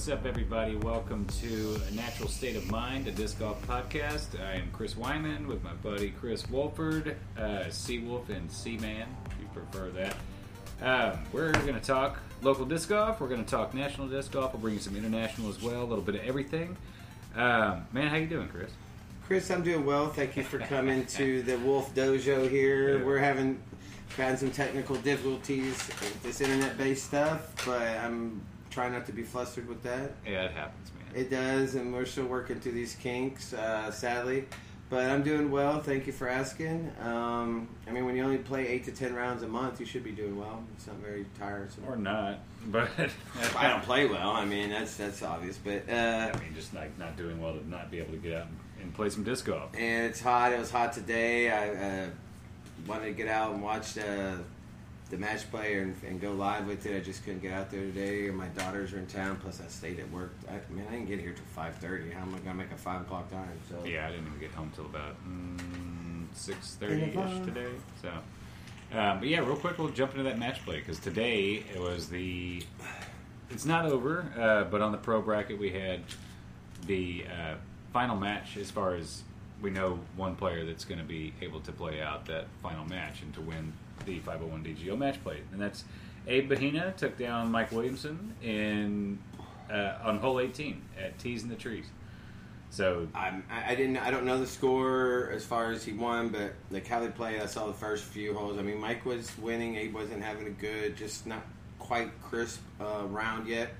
what's up, everybody? Welcome to A Natural State of Mind, a disc golf podcast. I am Chris Wyman with my buddy Chris Wolford, uh, Seawolf and Seaman, if you prefer that. Um, we're going to talk local disc golf. We're going to talk national disc golf. We'll bring you some international as well, a little bit of everything. Um, man, how you doing, Chris? Chris, I'm doing well. Thank you for coming to the Wolf Dojo here. Yeah. We're having had some technical difficulties with this internet-based stuff, but I'm trying not to be flustered with that. Yeah, it happens, man. It does, and we're still working through these kinks, uh, sadly. But I'm doing well. Thank you for asking. Um, I mean, when you only play eight to ten rounds a month, you should be doing well. It's not very tiresome. or not, but I don't play well. I mean, that's that's obvious. But uh, I mean, just like not doing well to not be able to get out and, and play some disc golf. and it's hot. It was hot today. I uh, wanted to get out and watch the the match play and, and go live with it. I just couldn't get out there today. My daughters are in town. Plus, I stayed at work. I, I mean, I didn't get here till five thirty. How am I gonna make a five o'clock time? So Yeah, I didn't even get home till about mm, six thirty ish today. So, um, but yeah, real quick, we'll jump into that match play because today it was the. It's not over, uh, but on the pro bracket we had the uh, final match. As far as we know, one player that's going to be able to play out that final match and to win the 501 DGO match play, and that's Abe Bahina took down Mike Williamson in uh, on hole 18 at Tees in the Trees. So I'm, I I didn't. I don't know the score as far as he won, but the Cali play, I saw the first few holes. I mean, Mike was winning. Abe wasn't having a good, just not quite crisp uh, round yet.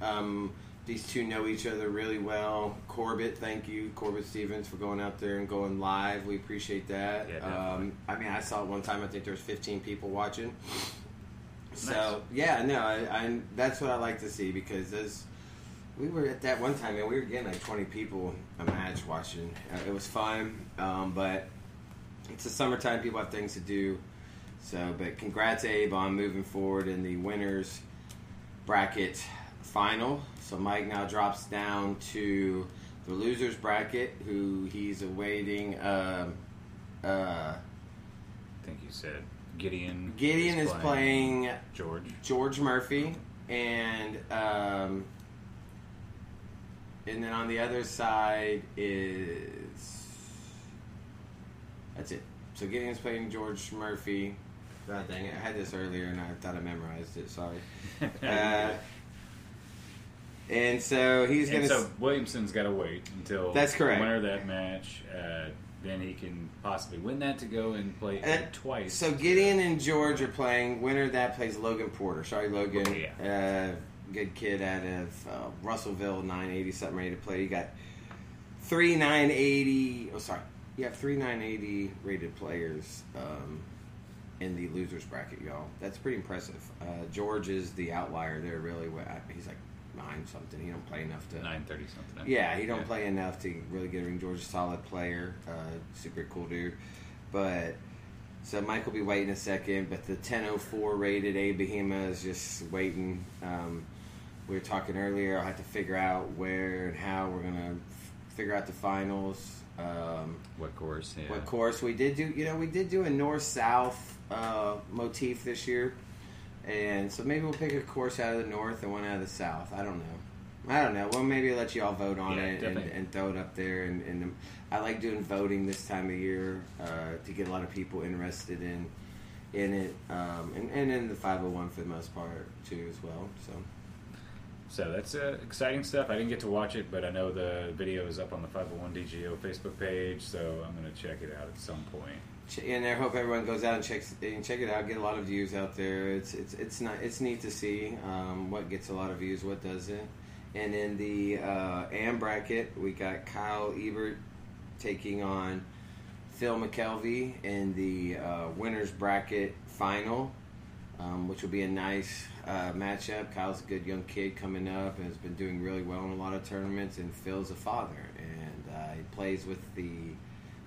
Um, these two know each other really well. Corbett, thank you, Corbett Stevens, for going out there and going live. We appreciate that. Yeah, um, I mean, I saw it one time. I think there was 15 people watching. So Nice. yeah, no, I, I that's what I like to see because those we were at that one time, and we were getting like 20 people a match watching. Uh, it was fun, um, but it's the summertime. People have things to do. So, but congrats, Abe, on moving forward in the winners bracket final. So Mike now drops down to the losers bracket, who he's awaiting. Um, uh, I think you said Gideon. Gideon is playing George. George Murphy, and um, and then on the other side is that's it. So Gideon's playing George Murphy. God dang it! I had this earlier and I thought I memorized it. Sorry. Uh, and so he's and gonna. so Williamson's got to wait until That's correct. winner of that match. Uh, then he can possibly win that to go and play Uh, twice. So Gideon and George are playing. Winner that plays Logan Porter. Sorry, Logan. Oh, Uh, good kid out of uh, Russellville, 980 something ready to play. You got three 980. Oh, sorry. You have three 980 rated players um, in the losers bracket, y'all. That's pretty impressive. Uh, George is the outlier there. Really, he's like nine something. He don't play enough to. nine thirty something. Yeah, he don't play enough to really get a ring. George a solid player, uh, super cool dude. But so Mike will be waiting a second, but the 1004 rated A Behema is just waiting. Um, we were talking earlier. I'll have to figure out where and how we're gonna f- figure out the finals. Um, What course? Yeah. what course we did do? You know, we did do a north south uh, motif this year, and so maybe we'll pick a course out of the north and one out of the south. I don't know. I don't know. Well, maybe let you all vote on Yeah, it and, and throw it up there. And, and I like doing voting this time of year uh, to get a lot of people interested in in it, um, and, and in the 501 for the most part too as well. So So that's uh, exciting stuff. I didn't get to watch it, but I know the video is up on the 501 DGO Facebook page, so I'm going to check it out at some point. And I hope everyone goes out and checks and check it out. Get a lot of views out there. It's it's it's not it's neat to see um, what gets a lot of views, what doesn't. And in the uh, AM bracket, we got Kyle Ebert taking on Phil McKelvey in the uh, winners bracket final, um, which will be a nice uh, matchup. Kyle's a good young kid coming up and has been doing really well in a lot of tournaments. And Phil's a father, and uh, he plays with the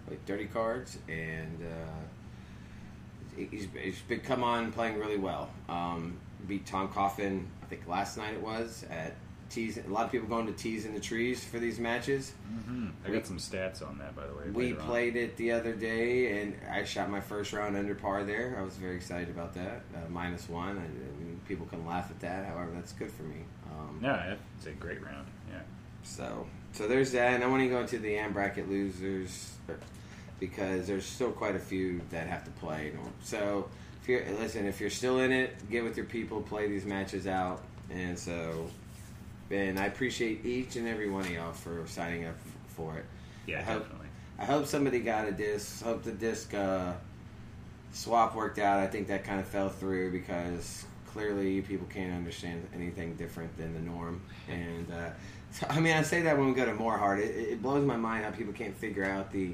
like dirty cards, and uh, he's, he's been come on playing really well. Um, beat Tom Coffin, I think last night it was at tees. A lot of people going to tees in the trees for these matches. hmm I We- got some stats on that, by the way. We later on. played it the other day, and I shot my first round under par there. I was very excited about that. Uh, minus one. I, I mean, people can laugh at that. However, that's good for me. Um, No, that's a great round. Yeah. So, so there's that, and I want to go into the AM bracket losers because there's still quite a few that have to play. So, if you're listen, if you're still in it, get with your people, play these matches out, and so, and I appreciate each and every one of y'all for signing up for it. Yeah, I hope- definitely. I hope somebody got a disc. Hope the disc uh, swap worked out. I think that kind of fell through because clearly people can't understand anything different than the norm. And uh, so, I mean, I say that when we go to Moorheart, it, it blows my mind how people can't figure out the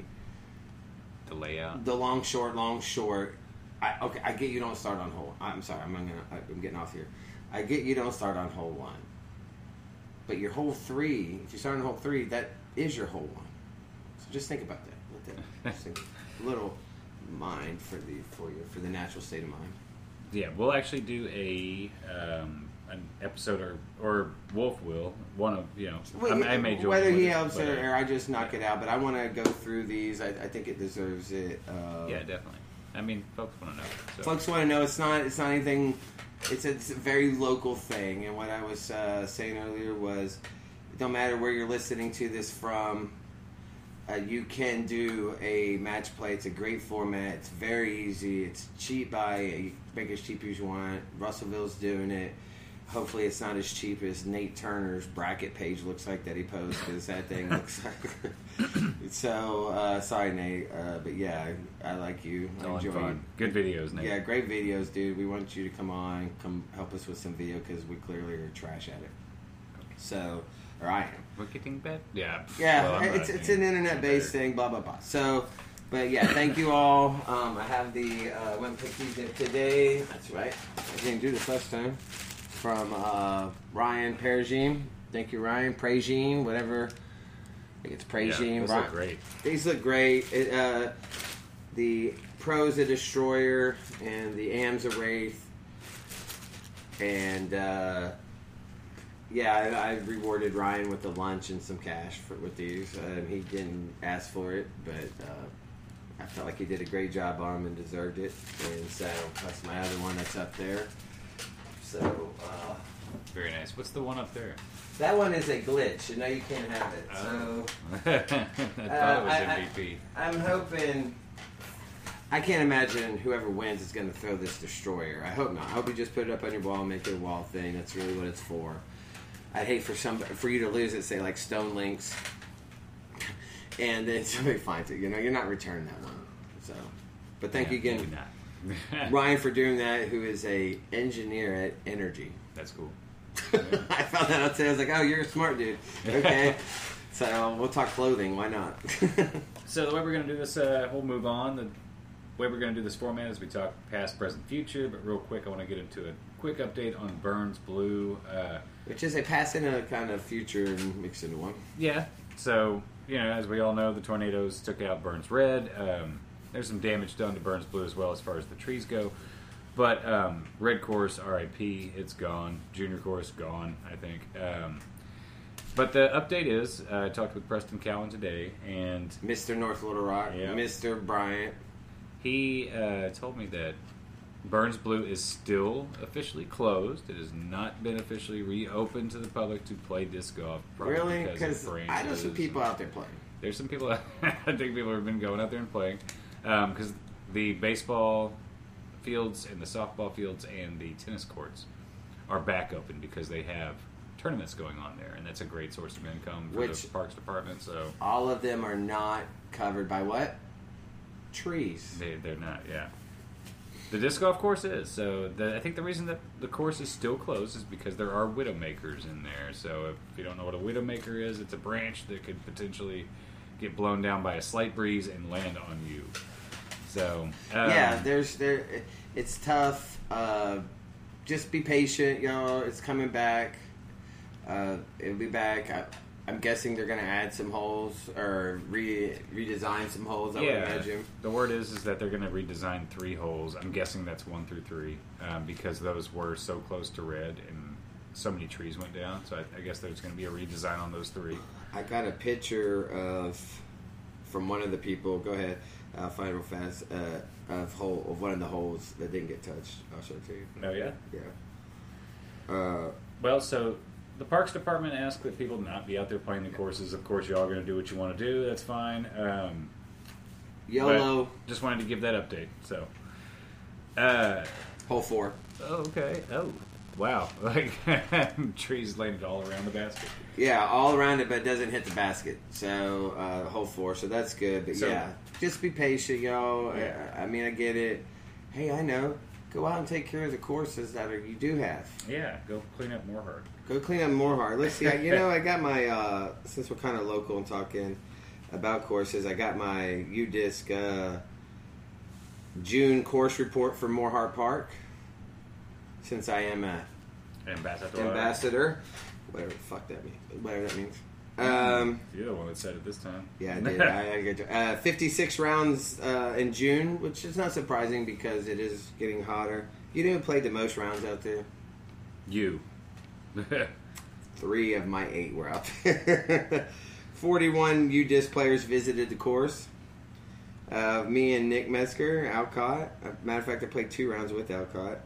The layout. the long short, long short. I, okay, I get you don't start on hole. I'm sorry, I'm gonna, I'm getting off here. I get you don't start on hole one, but your hole three. If you start on hole three, that is your hole one. So just think about that. Let that just a little mind for the for you for the natural state of mind. Yeah, we'll actually do a um, an episode, or or Wolf will one of you know. I, I may join whether he helps it uh, or I just knock it out, but I want to go through these. I, I think it deserves it. Uh, yeah, definitely. I mean, folks want to know. So. Folks want to know it's not it's not anything. It's a, it's a very local thing, and what I was uh, saying earlier was, it don't matter where you're listening to this from. Uh, you can do a match play. It's a great format. It's very easy. It's cheap by make it as cheap as you want. Russellville's doing it. Hopefully, it's not as cheap as Nate Turner's bracket page looks like that he posts because that thing looks like. so uh, sorry, Nate, uh, but yeah, I, I like you. It's I all in enjoy you. fun. Good videos, Nate. Yeah, great videos, dude. We want you to come on, come help us with some video because we clearly are trash at it. So, or I am. We're getting better. Yeah. Yeah, well, it's it's an internet-based thing. Blah blah blah. So, but yeah, thank you all. Um, I have the uh, went pick these up today. That's right. I didn't do this last time. From uh, Ryan Perigine. Thank you, Ryan. Pragine, whatever. I think it's Pragine. Yeah, those Ri- look great. these look great. It, uh, the Pro's a Destroyer and the Am's a Wraith. And uh, yeah, I, I rewarded Ryan with the lunch and some cash for with these. Um, he didn't ask for it, but uh, I felt like he did a great job on them and deserved it. And so that's my other one that's up there. So uh, Very nice. What's the one up there? that one is a glitch. You know you can't have it. So. I thought it was Uh, I- MVP. I'm hoping. I can't imagine whoever wins is going to throw this destroyer. I hope not. I hope you just put it up on your wall, and make it a wall thing. That's really what it's for. I'd hate for some for you to lose it, say like Stone Links, and then somebody finds it. You know, you're not returning that one. So, but thank Yeah, you again. Ryan, for doing that. Who is a engineer at Entergy. That's cool. I found that out today. I was like, "Oh, you're a smart dude." Okay, so we'll talk clothing. Why not? So the way we're going to do this, uh, we'll move on. The way we're going to do this format is we talk past, present, future. But real quick, I want to get into a quick update on Burns Blue. Uh, Which is a past and a kind of future and mix into one. yeah. So you know, as we all know, the tornadoes took out Burns Red. Um, there's some damage done to Burns Blue as well as far as the trees go. But um, Red Course, RIP, it's gone. Junior Course, gone, I think. Um, but the update is, uh, I talked with Preston Cowan today, and Mr. North Little Rock, Yeah. Mr. Bryant. He uh, told me that Burns Blue is still officially closed. It has not been officially reopened to the public to play disc golf. Really? because I know some people out there playing. There's some people. I think people have been going out there and playing Um, because the baseball fields and the softball fields and the tennis courts are back open because they have tournaments going on there, and that's a great source of income for Which- the parks department. So All of them are not covered by what? Trees. They, they're not, yeah. The disc golf course is. So the, I think the reason that the course is still closed is because there are widowmakers in there. So if you don't know what a widowmaker is, it's a branch that could potentially get blown down by a slight breeze and land on you. So um, yeah, there's there. It's tough. Uh, just be patient, y'all. It's coming back. Uh, it'll be back. I, I'm guessing they're gonna add some holes or re, redesign some holes. I would yeah. imagine. The word is is that they're going to redesign three holes. I'm guessing that's one through three um, because those were so close to red and so many trees went down. So I, I guess there's going to be a redesign on those three. I got a picture of from one of the people. Go ahead, uh, find real fast. Uh, of hole of one of the holes that didn't get touched. I'll show it to you. Oh yeah. Yeah. Uh, Well, so the Parks Department asked that people not be out there playing the courses. Of course, you're all going to do what you want to do. That's fine. Um, YOLO just wanted to give that update. So, uh, hole four. oh, okay. Oh, wow. Like trees landed all around the basket. Yeah, all around it, but it doesn't hit the basket. So uh, hole four. So that's good. But So- yeah, just be patient, y'all. Yeah. I, I mean, I get it. Hey, I know. Go out and take care of the courses that are, you do have. Yeah, go clean up more hard. Go clean up more hard. Let's see. I, you know, I got my uh, since we're kind of local and talking about courses. I got my UDisc uh, June course report for Moorheart Park. Since I am a Ambassador. ambassador, whatever the fuck that means, whatever that means. Um, You're the one that said it this time. yeah, I did. I, I get uh, 56 rounds uh, in June, which is not surprising because it is getting hotter. You didn't play the most rounds out there? you. Three of my eight were out there. 41 UDisc players visited the course. Uh, me and Nick Metzger, Alcott. Uh, matter of fact, I played two rounds with Alcott.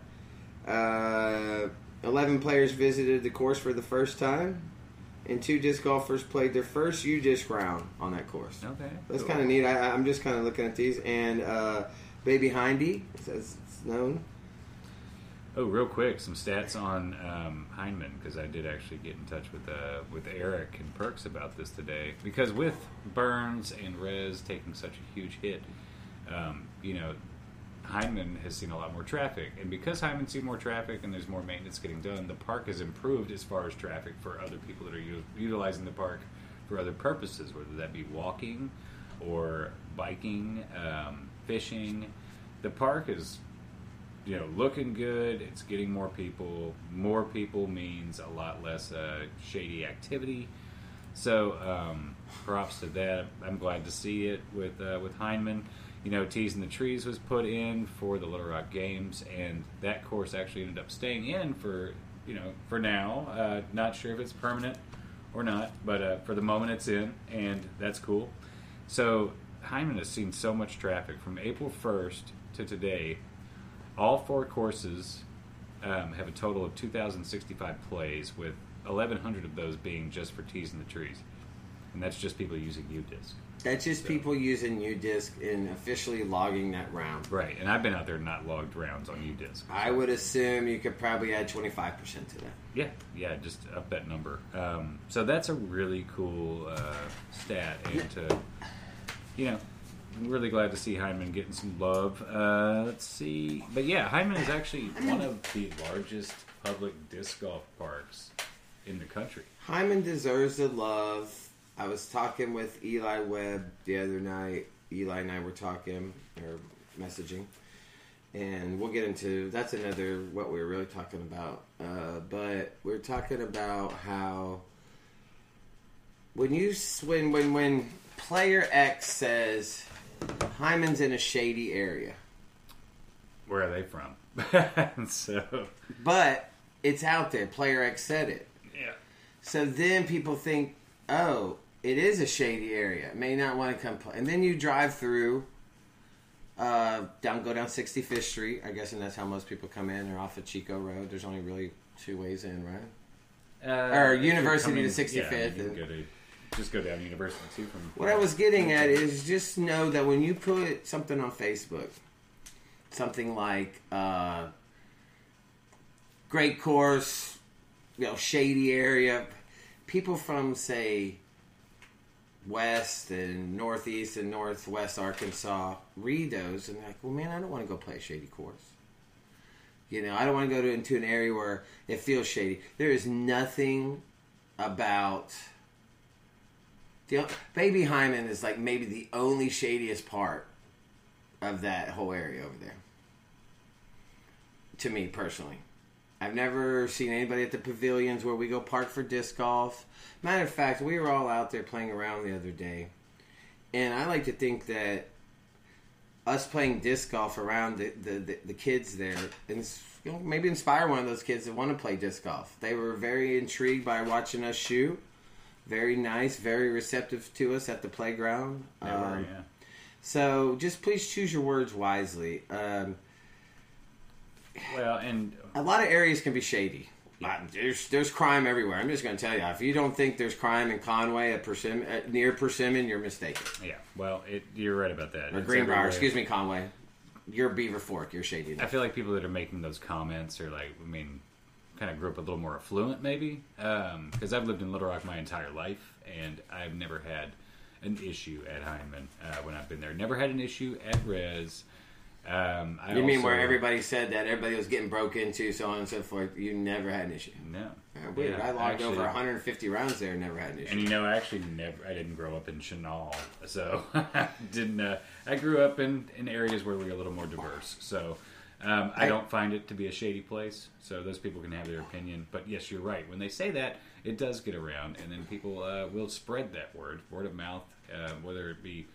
Uh, 11 players visited the course for the first time. And two disc golfers played their first UDisc round on that course. okay. That's cool. kind of neat. I, I'm just kind of looking at these. And uh, Baby Hindy, as it's known. Oh, real quick, some stats on um, Hindman because I did actually get in touch with uh, with Eric and Perks about this today. Because with Burns and Rez taking such a huge hit, um, you know, Hindman has seen a lot more traffic, and because Hindman's seen more traffic and there's more maintenance getting done, the park has improved as far as traffic for other people that are u- utilizing the park for other purposes, whether that be walking or biking, um, fishing. The park is you know, looking good. It's getting more people. More people means a lot less uh, shady activity. So, um, props to that. I'm glad to see it with uh, with Hindman. You know, Tees in the Trees was put in for the Little Rock Games, and that course actually ended up staying in for you know for now. Uh, not sure if it's permanent or not, but uh, for the moment it's in, and that's cool. So Hindman has seen so much traffic from April 1st to today. All four courses um, have a total of 2,065 plays, with 1,100 of those being just for Tees in the Trees, and that's just people using UDisc. That's just people using UDisc and officially logging that round. Right, and I've been out there not logged rounds on UDisc. I would assume you could probably add 25% to that. Yeah, yeah, just up that number. Um, so that's a really cool uh, stat, and to you know, I'm really glad to see Hindman getting some love. Uh, let's see, but yeah, Hindman is actually one of the largest public disc golf parks in the country. Hindman deserves the love. I was talking with Eli Webb the other night. Eli and I were talking or messaging, and we'll get into that's another what we were really talking about. Uh, but we're talking about how when you when when when player X says Hindman's in a shady area, Where are they from? so but it's out there. Player X said it. yeah, So then people think, oh, it is a shady area. May not want to come play. And then you drive through, uh, down, go down 65th Street. I guess, and that's how most people come in. Or off of Chicot Road. There's only really two ways in, right? uh, Or University to 65th Yeah, and- go to just go down University too. From What I was getting at is just know that when you put something on Facebook, something like uh, great course, you know, shady area, people from say west and northeast and northwest Arkansas read those and like, well, man, I don't want to go play shady course. You know, I don't want to go to, into an area where it feels shady. There is nothing about the Baby Hindman is like maybe the only shadiest part of that whole area over there. To me personally, I've never seen anybody at the pavilions where we go park for disc golf. Matter of fact, we were all out there playing around the other day, and I like to think that us playing disc golf around the, the, the, the kids there and you know, maybe inspire one of those kids that want to play disc golf. They were very intrigued by watching us shoot. Very nice, very receptive to us at the playground. Were, Um, yeah. So just please choose your words wisely. Um, Well, and a lot of areas can be shady. Uh, There's there's crime everywhere. I'm just going to tell you. If you don't think there's crime in Conway at Persimmon, at, near Persimmon, you're mistaken. yeah, well, it, you're right about that. Or It's Greenbrier, excuse me, Conway. You're Beaver Fork. You're shady. I feel like people that are making those comments are like, I mean, kind of grew up a little more affluent, maybe. Because I've lived in Little Rock my entire life, and I've never had an issue at Hindman uh, when I've been there. Never had an issue at Res. Um, I You mean also- where everybody said that everybody was getting broke into, so on and so forth? You never had an issue. No. Yeah, weird. Yeah, I logged actually- over 150 rounds there, never had an issue. And you know, I actually never. I didn't grow up in Chenal, so I didn't. Uh, I grew up in, in areas where we were a little more diverse. So um, I, I- don't find it to be a shady place. So those people can have their opinion. But yes, you're right. When they say that, it does get around, and then people uh, will spread that word, word of mouth, uh, whether it be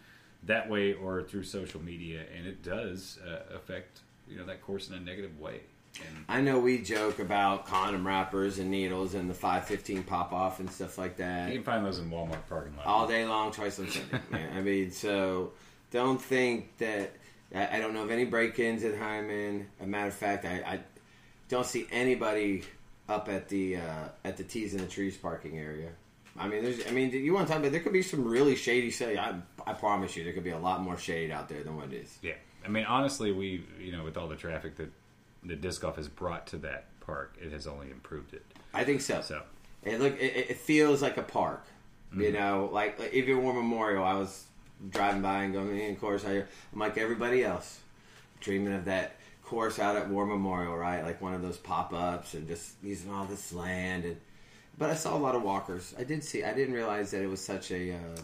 that way or through social media, and it does uh, affect you know that course in a negative way. And I know we joke about condom wrappers and needles and the 515 pop off and stuff like that. you can find those in Walmart parking lot. all day long, twice on Sunday. man. I mean, so don't think that. I, I don't know of any break-ins at Hindman. A matter of fact, I, I don't see anybody up at the uh, at the Tees in the Trees parking area. I mean, there's. I mean, you want to talk about? There could be some really shady. Say, I, I promise you, there could be a lot more shade out there than what it is. Yeah, I mean, honestly, we you know with all the traffic that the disc golf has brought to that park, it has only improved it. I think so. So It look, it, it feels like a park. You mm-hmm. know, like, like even War Memorial. I was driving by and going, and of course, I, I'm like everybody else, dreaming of that course out at War Memorial, right? Like one of those pop ups and just using all this land. And but I saw a lot of walkers. I did see. I didn't realize that it was such a uh,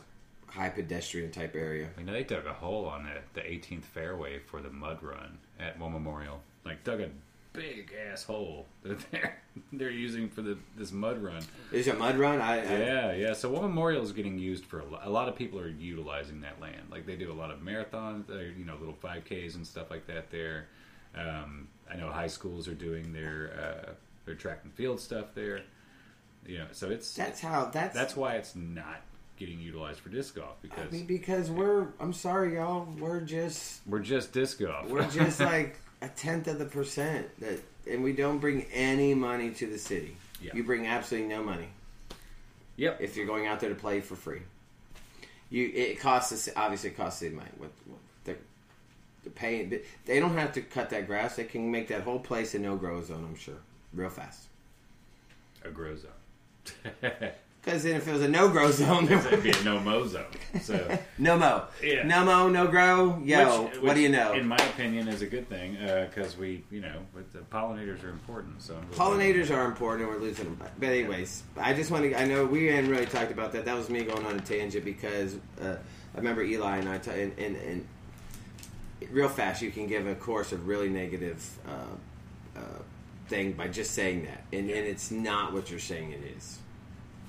high pedestrian type area. I know they dug a hole on the, the 18th fairway for the mud run at War Memorial. Like dug a big ass hole that they're they're using for the this mud run. Is it mud run? I, I Yeah, yeah. So War Memorial is getting used for a lot. A lot of people are utilizing that land. Like they do a lot of marathons, uh, you know, little 5Ks and stuff like that. There, um, I know high schools are doing their uh, their track and field stuff there. Know, so it's that's how. That's that's why it's not getting utilized for disc golf I because mean, because we're. I'm sorry, y'all. We're just we're just disc golf. We're just like a tenth of the percent that, and we don't bring any money to the city. Yeah. You bring absolutely no money yep. if you're going out there to play for free. You it costs us obviously it costs the money. What, what they're, they're paying, but they don't have to cut that grass. They can make that whole place a no grow zone. I'm sure, real fast. a grow zone. Because then if it was a no grow zone, there It'd be a no mo zone. So no mo, Yeah. no mo, no grow. Yo, Which- what which, do you know? In my opinion, is a good thing because we, you know, the pollinators are important. So Pollinators are important, and we're losing them. But anyways, I just want to. I know we hadn't really talked about that. That was me going on a tangent because uh, I remember Eli and I. T- and, and, and real fast, you can give a course of really negative uh, uh, thing by just saying that, and, and it's not what you're saying it is.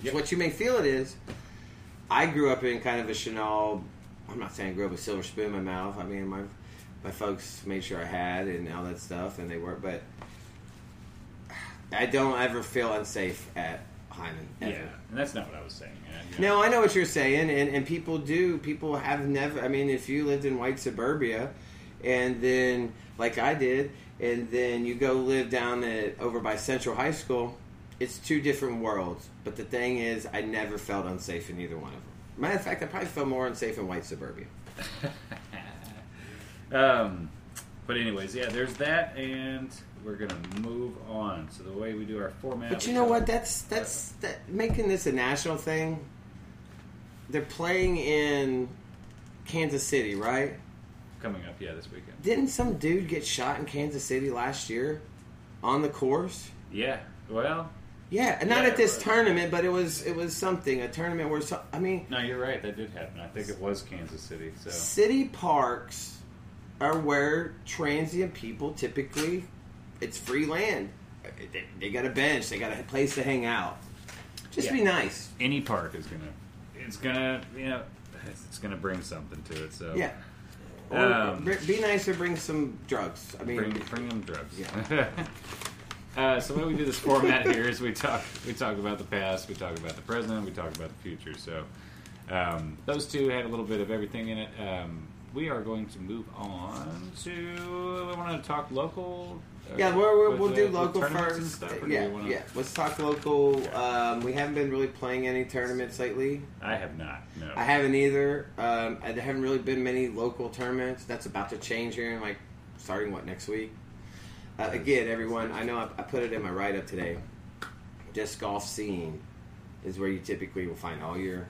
Yep. what you may feel it is. I grew up in kind of a Chenal. I'm not saying I grew up with silver spoon in my mouth. I mean, my my folks made sure I had and all that stuff, and they were. But I don't ever feel unsafe at Hindman. Ever. Yeah, and that's not what I was saying. know. No, I know what you're saying, and, and people do. People have never. I mean, if you lived in white suburbia, and then like I did, and then you go live down at over by Central High School, it's two different worlds. But the thing is, I never felt unsafe in either one of them. Matter of fact, I probably felt more unsafe in white suburbia. Um, but anyways, yeah, there's that, and we're gonna move on. So the way we do our format. But you know what? That's that's that making this a national thing. They're playing in Kansas City, right? coming up, yeah, this weekend. Didn't some dude get shot in Kansas City last year on the course? Yeah, well, Yeah, and not Yeah, at this right. tournament, but it was it was something a tournament where some, I mean, no, you're right. That did happen. I think it was Kansas City. So city parks are where transient people typically it's free land. They, they got a bench, they got a place to hang out. Just be nice. any park is gonna, it's gonna, you know, it's, it's gonna bring something to it. So Yeah. Um, be nice or bring some drugs. I mean, Bring, bring them drugs. Yeah. uh, so way we do this format here is we talk we talk about the past, we talk about the present, we talk about the future. So um, those two had a little bit of everything in it. Um, we are going to move on to. I want to talk local. uh, yeah, we're, we'll uh, do local tournaments and first. stuff, yeah, wanna- yeah. Let's talk local. Um, we haven't been really playing any tournaments lately. I have not. No. I haven't either. Um, I haven't really been many local tournaments. That's about to change here in like starting what next week. Uh, again, everyone, I know I, I put it in my write up today. Disc golf scene is where you typically will find all your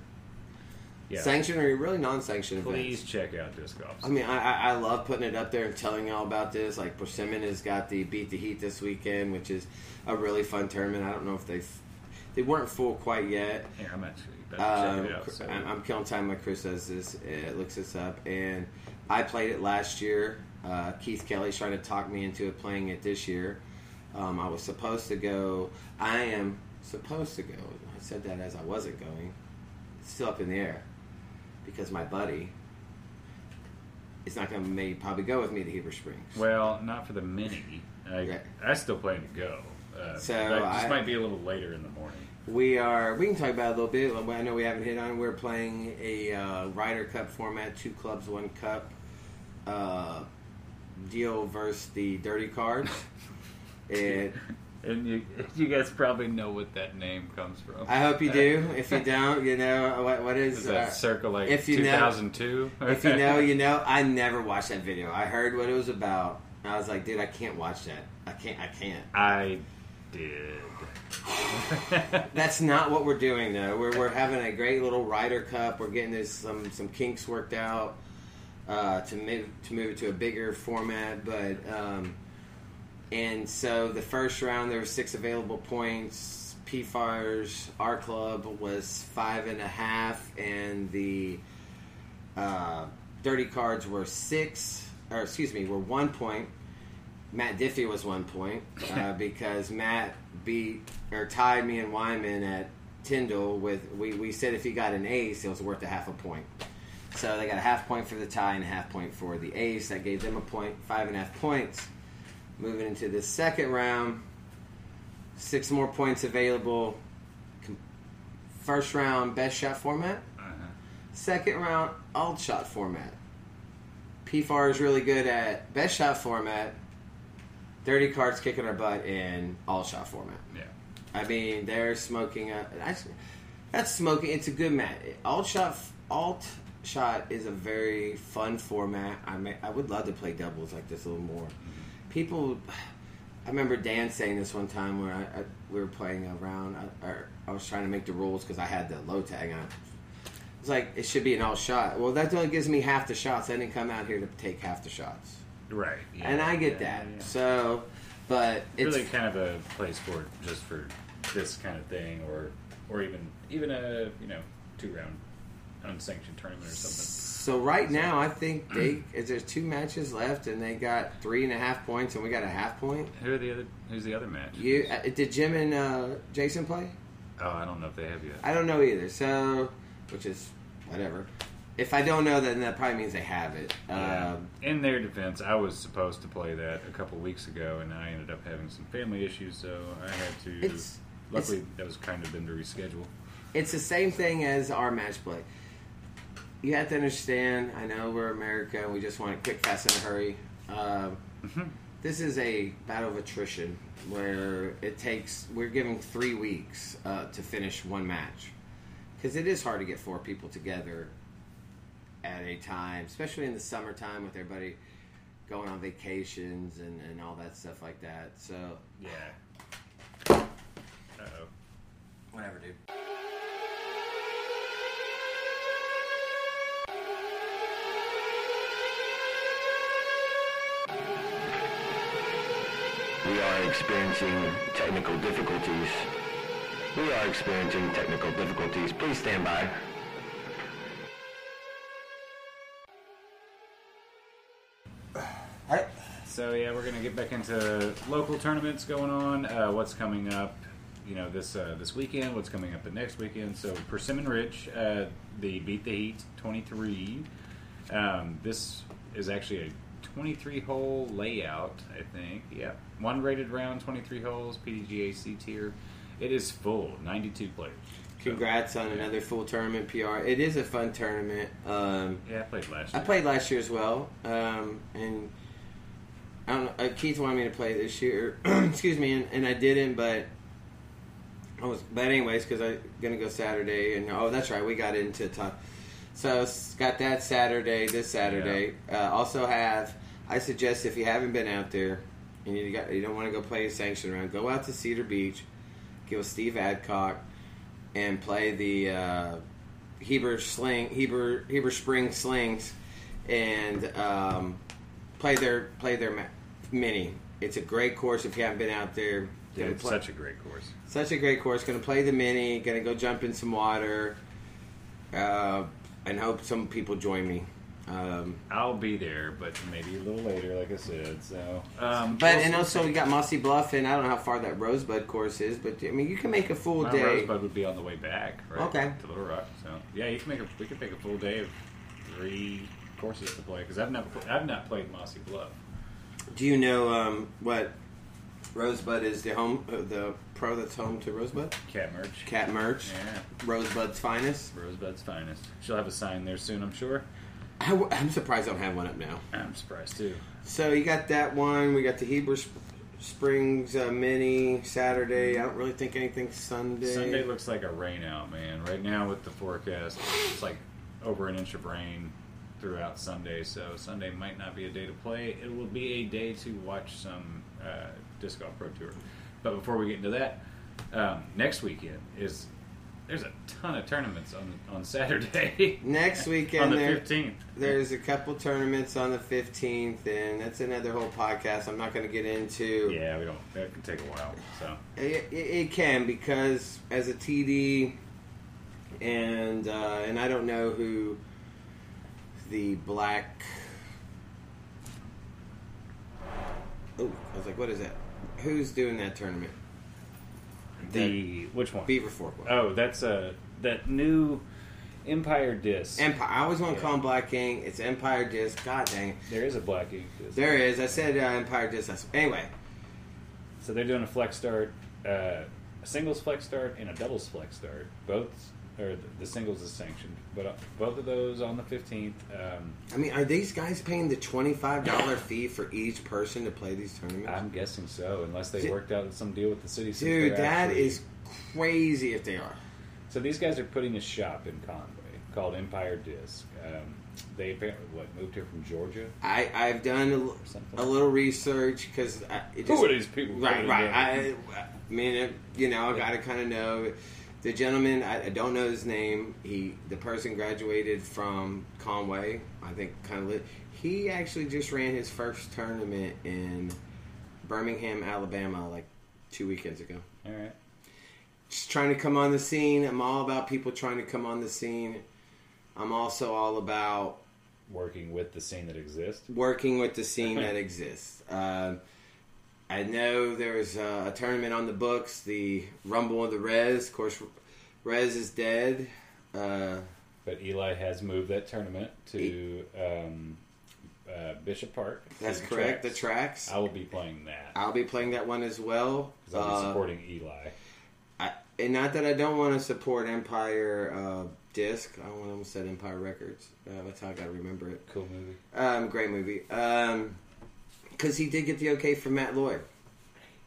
yeah. sanctioned or really non-sanctioned Please events. check out disc golf. I mean, I, I, I love putting it up there and telling y'all about this. Like Persimmon has got the Beat the Heat this weekend, which is a really fun tournament. I don't know if they've they weren't full quite yet. Here, I'm actually Um, out. So. I'm, I'm killing time when Chris does this. It looks this up, and I played it last year. Uh, Keith Kelly's trying to talk me into it playing it this year. Um, I was supposed to go. I am supposed to go. I said that as I wasn't going. It's still up in the air because my buddy is not going to maybe probably go with me to Heber Springs. Well, not for the mini. I, Okay. I still plan to go. Uh, So, I- might be a little later in the morning. We are. We can talk about it a little bit. I know we haven't hit on. it. We're playing a uh, Ryder Cup format, two clubs, one cup uh, deal versus the Dirty Cards. and And you, you guys probably know what that name comes from. I hope you do. If you don't, you know what what is. Is that uh, circa like if you know- 2002? if you know, you know. I never watched that video. I heard what it was about. I was like, dude, I can't watch that. I can't. I can't. I did. That's not what we're doing though. We're, we're having a great little Ryder Cup. We're getting this some some kinks worked out uh, to move to move it to a bigger format. But um, and so the first round there were six available points. PFAR's our club was five and a half, and the uh, dirty cards were six, or excuse me, were one point. Matt Diffie was one point uh, because Matt beat or tied me and Wyman at Tyndall with we, we said if he got an ace it was worth a half a point. So they got a half point for the tie and a half point for the ace. That gave them a point, five and a half points. Moving into the second round, six more points available. First round best shot format. Uh-huh. Second round alt shot format. PFAR is really good at best shot format. Dirty cards kicking our butt in alt shot format. Yeah. I mean, they're smoking. A, that's, that's smoking. It's a good match. Alt shot, alt shot is a very fun format. I may, I would love to play doubles like this a little more. Mm-hmm. People, I remember Dan saying this one time where I, I, we were playing around. I, I was trying to make the rules because I had the low tag on. It's like it should be an alt shot. Well, that only gives me half the shots. I didn't come out here to take half the shots, Right. yeah, and I get yeah, that. yeah, yeah. So, but it's really kind of a place for just for this kind of thing, or or even even a you know two round unsanctioned tournament or something. So right now, I think they is there's two matches left, and they got three and a half points, and we got a half point. Who are the other? Who's the other match? You uh, did Jim and uh, Jason play? Oh, I don't know if they have yet. I don't know either. So, which is whatever. If I don't know, then that probably means they have it. Yeah. Um, In their defense, I was supposed to play that a couple weeks ago, and I ended up having some family issues, so I had to. It's- luckily, that was kind of been to reschedule. it's the same thing as our match play. You have to understand. I know we're America, and we just want it quick, fast, in a hurry. Um, this is a battle of attrition where it takes we're giving three weeks uh, to finish one match because it is hard to get four people together at a time especially in the summertime with everybody going on vacations and, and all that stuff like that so Yeah. Uh oh. whatever dude We are experiencing technical difficulties. We are experiencing technical difficulties. Please stand by. Alright. So yeah, we're gonna get back into local tournaments going on. Uh, what's coming up? You know this uh, this weekend. What's coming up the next weekend? So Persimmon Ridge, uh, the Beat the Heat 23. Um, this is actually a 23 hole layout. I think. Yeah, one rated round, 23 holes, PDGA C tier. It is full, 92 players. So, Congrats on another full tournament PR. It is a fun tournament. Um, yeah, I played last I year. played last year as well, um, and I don't know. uh, Keith wanted me to play this year. excuse me, and, and I didn't, but I was. But anyways, because I'm gonna go Saturday, and oh, that's right, we got into talk. So got that Saturday, this Saturday. Uh, also have. I suggest if you haven't been out there and you got you don't want to go play a sanction round, go out to Cedar Beach, get with Steve Adcock, and play the uh, Heber Sling Heber Heber Spring Slings, and um, play their play their mini. It's a great course if you haven't been out there. Yeah, it's play- such a great course. such a great course. Going to play the mini. Going to go jump in some water, uh, and hope some people join me. Um, I'll be there, but maybe a little later, like I said. So, um, but and also we got Mossy Bluff, and I don't know how far that Rosebud course is, but I mean you can make a full Mount day. Rosebud would be on the way back, right? Okay. To Little Rock. So yeah, you can make a we could make a full day of three courses to play because I've not pl- I've not played Mossy Bluff. Do you know um, what Rosebud is? The home, uh, the pro that's home to Rosebud, Kat Mertsch. Kat Mertsch, Yeah, Rosebud's finest. Rosebud's finest. She'll have a sign there soon, I'm sure. I w- I'm surprised I don't have one up now. I'm surprised too. So you got that one. We got the Heber Sp- Springs uh, Mini Saturday. I don't really think anything Sunday. Sunday looks like a rain out, man. Right now with the forecast, it's like over an inch of rain throughout Sunday. So Sunday might not be a day to play. It will be a day to watch some uh, disc golf pro tour. But before we get into that, um, next weekend is there's a ton of tournaments on on Saturday. Next weekend on the there- fifteenth. There's a couple tournaments on the 15th, and that's another whole podcast. I'm not going to get into. Yeah, we don't. That can take a while. So It, it, it can because as a TD, and uh, and I don't know who the black. Oh, I was like, what is that? Who's doing that tournament? the which one? Beaver Fork one. Oh, that's uh that new Empire disc. Empire. I always want to Yeah. call him Black King. It's Empire Disc. God dang it. there is a black King. disc. There is. I said uh, Empire Disc. Anyway, So they're doing a flex start, uh, a singles flex start, and a doubles flex start. Both, or the- the singles is sanctioned, but uh, both of those on the fifteenth. Um, I mean, are these guys paying the twenty-five dollar fee for each person to play these tournaments? I'm guessing so, unless they Dude- worked out some deal with the city. since Dude, they're that actually- is crazy if they are. So these guys are putting a shop in Conway called Empire Disc. Um, they apparently what moved here from Georgia. I I've done a, l- Something. a little research because Who are these people? right putting right. I, I mean, it- you know, I got to kind of know the gentleman. I, I don't know his name. He the person graduated from Conway. I think kind of lit. He actually just ran his first tournament in Birmingham, Alabama, like two weekends ago. All right. just trying to come on the scene. I'm all about people trying to come on the scene. I'm also all about Working with the scene that exists. working with the scene that exists. Um, I know there's a, a tournament on the books, the Rumble of the Res. Of course, Res is dead. Uh, But Eli has moved that tournament to um, uh, Bishop Park. that's The correct. The tracks. tracks. I will be playing that I'll be playing that one as well. because I'll be Uh, supporting Eli. I, and not that I don't want to support Empire uh, Disc. I almost said Empire Records. Uh, that's how I got to remember it. Cool movie. Um, great movie. Um, because he did get the okay from Matt Lloyd.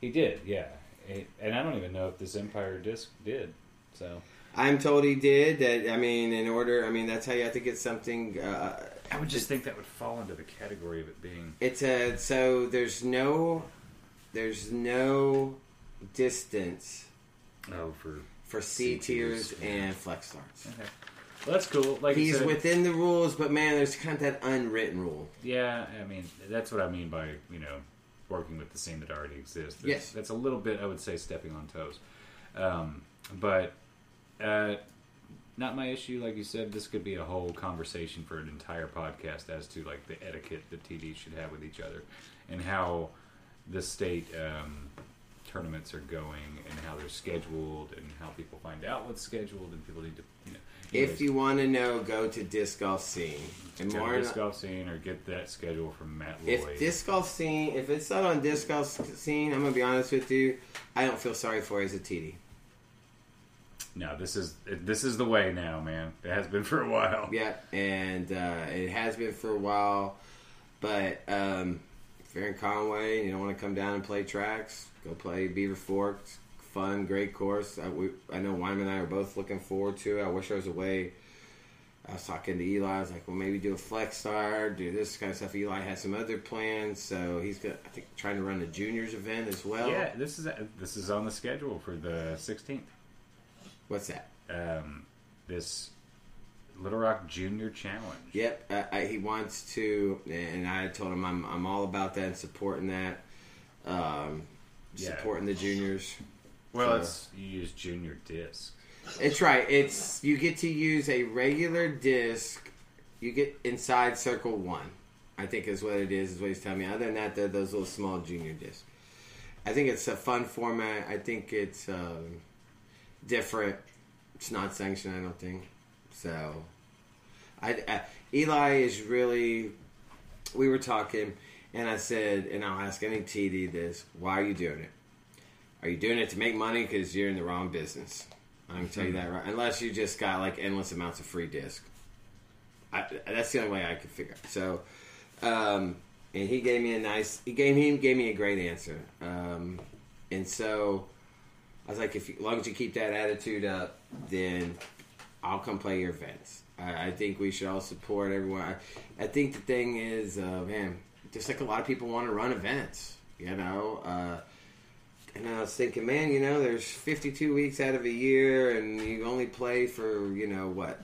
He did, yeah. It- and I don't even know if this Empire disc did. So I'm told he did. That I mean, in order, I mean, that's how you have to get something. Uh, I would just think that would fall into the category of it being. it's a so there's no there's no distance Oh, for for C C tiers tiers, and flex starts. okay. That's cool. Like He's said, within the rules, but man, there's kind of that unwritten rule. Yeah, I mean that's what I mean by you know working with the scene that already exists. That's, Yes. that's a little bit I would say stepping on toes, um, but uh, not my issue. Like you said, this could be a whole conversation for an entire podcast as to like the etiquette that TD should have with each other and how the state um, tournaments are going and how they're scheduled and how people find out what's scheduled and people need to you know If you want to know, go to disc golf scene. And Go more to disc golf scene or get that schedule from Matt Lloyd. if disc golf scene, if it's not on disc golf scene, I'm gonna be honest with you. I don't feel sorry for it as a TD. no, this is this is the way now, man. It has been for a while. Yeah, and uh, it has been for a while. But um, if you're in Conway and you don't want to come down and play tracks, go play Beaver Fork. Fun, great course. I, we, I know Wyman and I are both looking forward to it. I wish I was away. I was talking to Eli. I was like, well, maybe do a flex star, do this kind of stuff. Eli has some other plans, so he's got, I think, trying to run a juniors event as well. Yeah, this is this is on the schedule for the 16th. What's that? Um, this Little Rock Junior Challenge. Yep, uh, I, he wants to, and I told him I'm, I'm all about that and supporting that, um, Yeah. supporting the juniors. Well, So- it's you use junior disc. It's right. It's you get to use a regular disc. You get inside circle one. I think is what it is. Is what he's telling me. Other than that, they're those little small junior discs. I think it's a fun format. I think it's um, different. It's not sanctioned. I don't think so. I, I Eli is really. We were talking, and I said, and I'll ask any TD this: Why are you doing it? Are you doing it to make money? Because you're in the wrong business. I can tell you that right. Unless you just got like endless amounts of free disc. I, that's the only way I could figure. So, um, and he gave me a nice. He gave he gave me a great answer. Um, and so, I was like, if you, long as you keep that attitude up, then I'll come play your events. I, I think we should all support everyone. I, I think the thing is, uh, man, just like a lot of people want to run events, you know. Uh, and I was thinking, man, you know, there's 52 weeks out of a year, and you only play for, you know, what,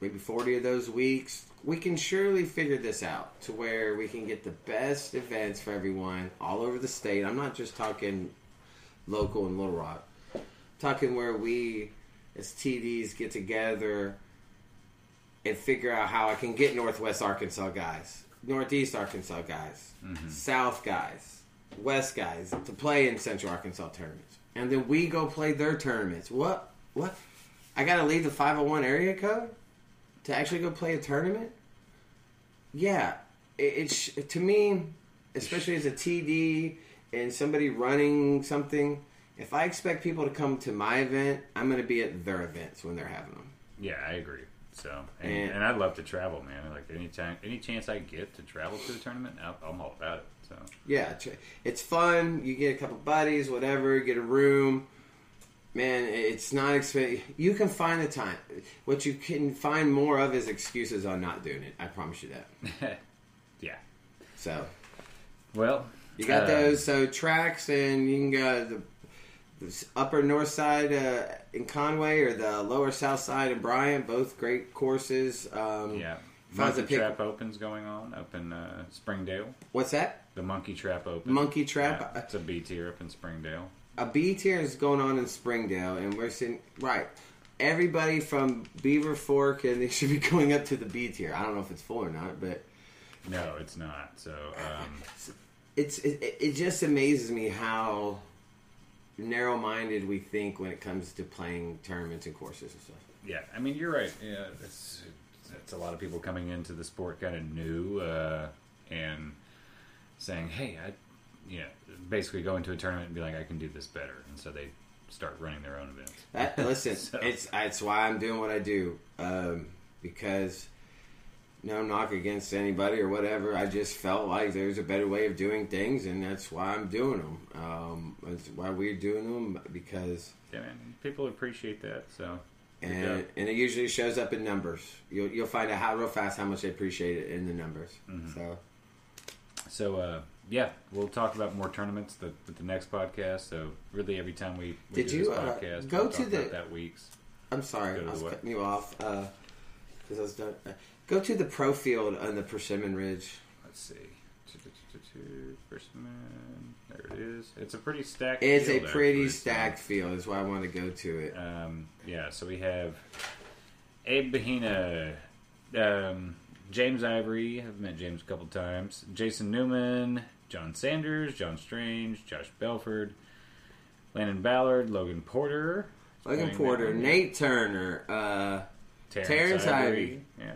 maybe 40 of those weeks. We can surely figure this out to where we can get the best events for everyone all over the state. I'm not just talking local in Little Rock, talking where we, as TDs, get together and figure out how I can get Northwest Arkansas guys, Northeast Arkansas guys, mm-hmm. South guys, West guys to play in Central Arkansas tournaments, and then we go play their tournaments. What? What? I got to leave the 501 area code to actually go play a tournament? Yeah, it, it's to me, especially as a TD and somebody running something. If I expect people to come to my event, I'm going to be at their events when they're having them. Yeah, I agree. So, and, And- and I'd love to travel, man. Like anytime, any chance I get to travel to a tournament, I'm all about it. So, Yeah, it's fun. You get a couple buddies, whatever. Get a room. Man, it's not expensive. You can find the time. What you can find more of is excuses on not doing it. I promise you that. yeah. So Well, you got uh, those so tracks, and you can go the, the upper north side uh, in Conway or the lower south side in Bryant. Both great courses. Um, Yeah, If I was Monkey pick- Trap Open's going on up in uh, Springdale. What's that? The Monkey Trap Open. Monkey Trap? Yeah, it's a B tier up in Springdale. a B tier is going on in Springdale, and we're sitting right. Everybody from Beaver Fork and they should be going up to the B tier. I don't know if it's full or not, but No, it's not. So, um, it's it, it- just amazes me how narrow minded we think when it comes to playing tournaments and courses and stuff. yeah, I mean, you're right. Yeah, it's, a lot of people coming into the sport kind of new uh, and saying, "Hey, I," you know, basically going to a tournament and be like, "I can do this better," and so they start running their own events. That, listen, So- it's it's why I'm doing what I do um, because no knock against anybody or whatever. I just felt like there's a better way of doing things, and that's why I'm doing them. Um, that's why we're doing them because yeah, man, people appreciate that. So, and job. and it usually shows up in numbers. You'll you'll find out how real fast how much they appreciate it in the numbers. Mm-hmm. So So uh, yeah, we'll talk about more tournaments the, the, the next podcast. So really, every time we, we Did do you, this uh, podcast, go we'll to the- that week's. I'm sorry, I was cutting you off because I was done. Uh, go to the pro field on the Persimmon Ridge. Let's see, Persimmon. There it is. A pretty stacked. It's a pretty actually, so, stacked field. Is why I want to go to it. Um, yeah, so we have Abe Bahina, um, James Ivory. I've met James a couple times. Jason Newman, John Sanders, John Strange, Josh Belford, Landon Ballard, Logan Porter. Logan Porter. Nate Turner, uh, Terrence Ivy. Yeah.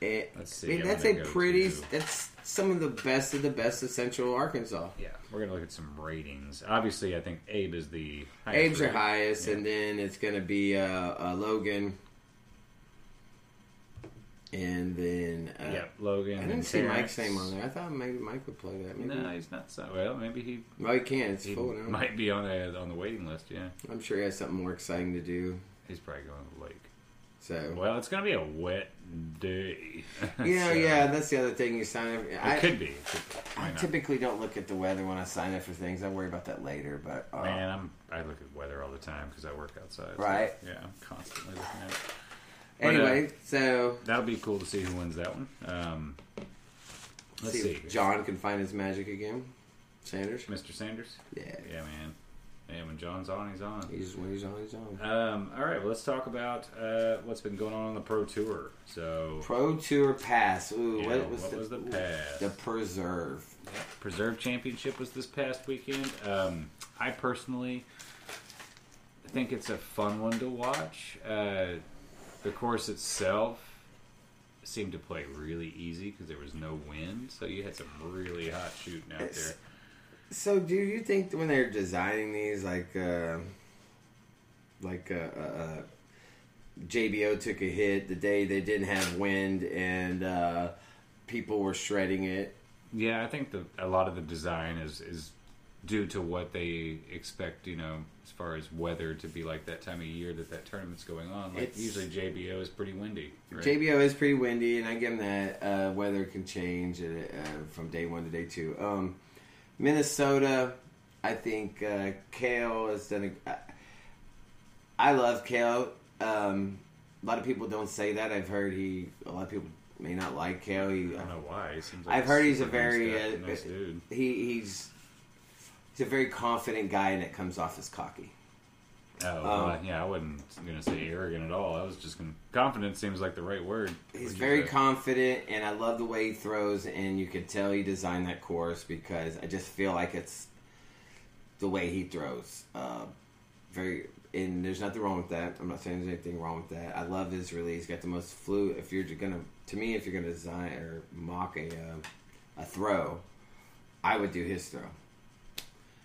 It, Let's I see mean, that's a pretty. to- That's some of the best of the best of Central Arkansas. Yeah. We're gonna look at some ratings. Obviously, I think Abe is the highest Abe's are highest, Yeah. and then it's going to be uh, uh, Logan, and then uh, Yep, Logan. I didn't see Mike's Terrence. name on there. I thought maybe Mike would play that. Maybe. No, he's not. So, well, maybe he, Well, he can. It's he full now. might be on the on the waiting list. Yeah, I'm sure he has something more exciting to do. he's probably going to the lake. So, Well, it's gonna be a wet day. you know, So, yeah, that's the other thing you sign up. It I, could be. It could be. I typically don't look at the weather when I sign up for things. I worry about that later. But uh, Man, I'm I look at weather all the time because I work outside. so, Right. yeah, I'm constantly looking at it. But, uh, anyway, so That'll be cool to see who wins that one. Um, let's see see. if John can find his magic again. Sanders. Mr. Sanders. Yeah, Yeah, man. Yeah, when John's on, he's on. he's when he's on, he's on. Um, all right, well, let's talk about uh, what's been going on on the Pro Tour. So, Pro Tour Pass. Ooh, Yeah, what was what the, was the pass? The Preserve. Preserve Championship was this past weekend. Um, I personally think it's a fun one to watch. Uh, the course itself seemed to play really easy because there was no wind, so you had some really hot shooting out It's- there. So, do you think when they're designing these, like, uh, like uh, uh, uh, JBO took a hit the day they didn't have wind and uh, people were shredding it? Yeah, I think the, a lot of the design is is due to what they expect. You know, as far as weather to be like that time of year that that tournament's going on. Like It's- usually JBO is pretty windy. Right? JBO is pretty windy, and I give them that. Uh, weather can change uh, from day one to day two. Um, Minnesota, I think uh, Cale has done a. I- love Cale. Um, a lot of people don't say that. I've heard he. A lot of people may not like Cale. He, I don't know why. He seems like I've heard he's a very nice guy, uh, nice dude. he he's he's a very confident guy, and it comes off as cocky. Oh, Um, well, yeah, I wasn't gonna say arrogant at all. I was just gonna. Confident seems like the right word. He's very say? confident, and I love the way he throws. And you could tell he designed that course because I just feel like it's the way he throws. Uh, very, and there's nothing wrong with that. I'm not saying there's anything wrong with that. I love his release. He's got the most fluid. If you're gonna, to me, if you're gonna design or mock a uh, a throw, I would do his throw.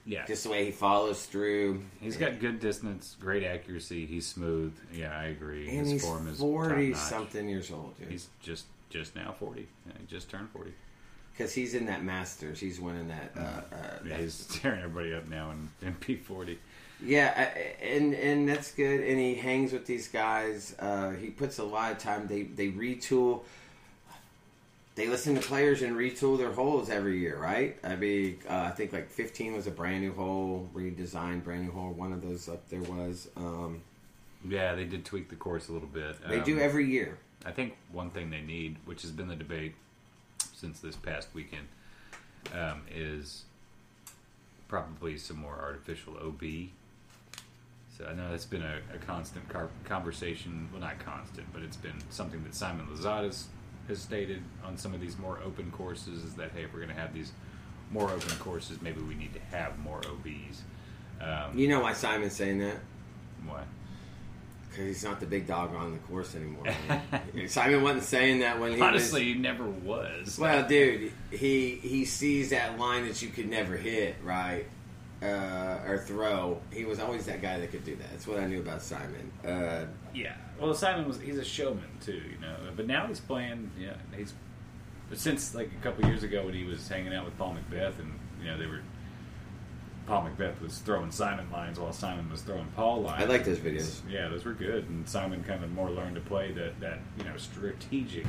Yeah, Just the way he follows through. he's got good distance, great accuracy. He's smooth. Yeah, I agree. and His he's form is forty top-notch. something years old, dude. He's just just now forty. Yeah, he just turned forty. Because he's in that Masters. He's winning that. Uh, uh, Yeah, that he's tearing everybody up now in, in P forty. Yeah, and and that's good. And he hangs with these guys. Uh, he puts a lot of time. They they retool. They listen to players and retool their holes every year, right? I mean, uh, I think like 15 was a brand new hole, redesigned brand new hole. One of those up there was. Um, Yeah, they did tweak the course a little bit. they Um, do every year. I think one thing they need, which has been the debate since this past weekend, um, is probably some more artificial OB. So I know that's been a, a constant car- conversation. Well, not constant, but it's been something that Simon Lizotte has stated on some of these more open courses is that hey, if we're going to have these more open courses, maybe we need to have more OBs. Um, You know why Simon's saying that? Why? Because he's not the big dog on the course anymore. Simon wasn't saying that when he was- Honestly, he never was. Well, dude, he he sees that line that you could never hit, right? Uh, or throw. He was always that guy that could do that. That's what I knew about Simon. Uh, Yeah. Well, Simon was he's a showman too, you know. But now he's playing. Yeah, he's. But since like a couple years ago when he was hanging out with Paul McBeth and you know they were. Paul McBeth was throwing Simon lines while Simon was throwing Paul lines. I like those videos. Yeah, those were good, and Simon kind of more learned to play that that you know strategic.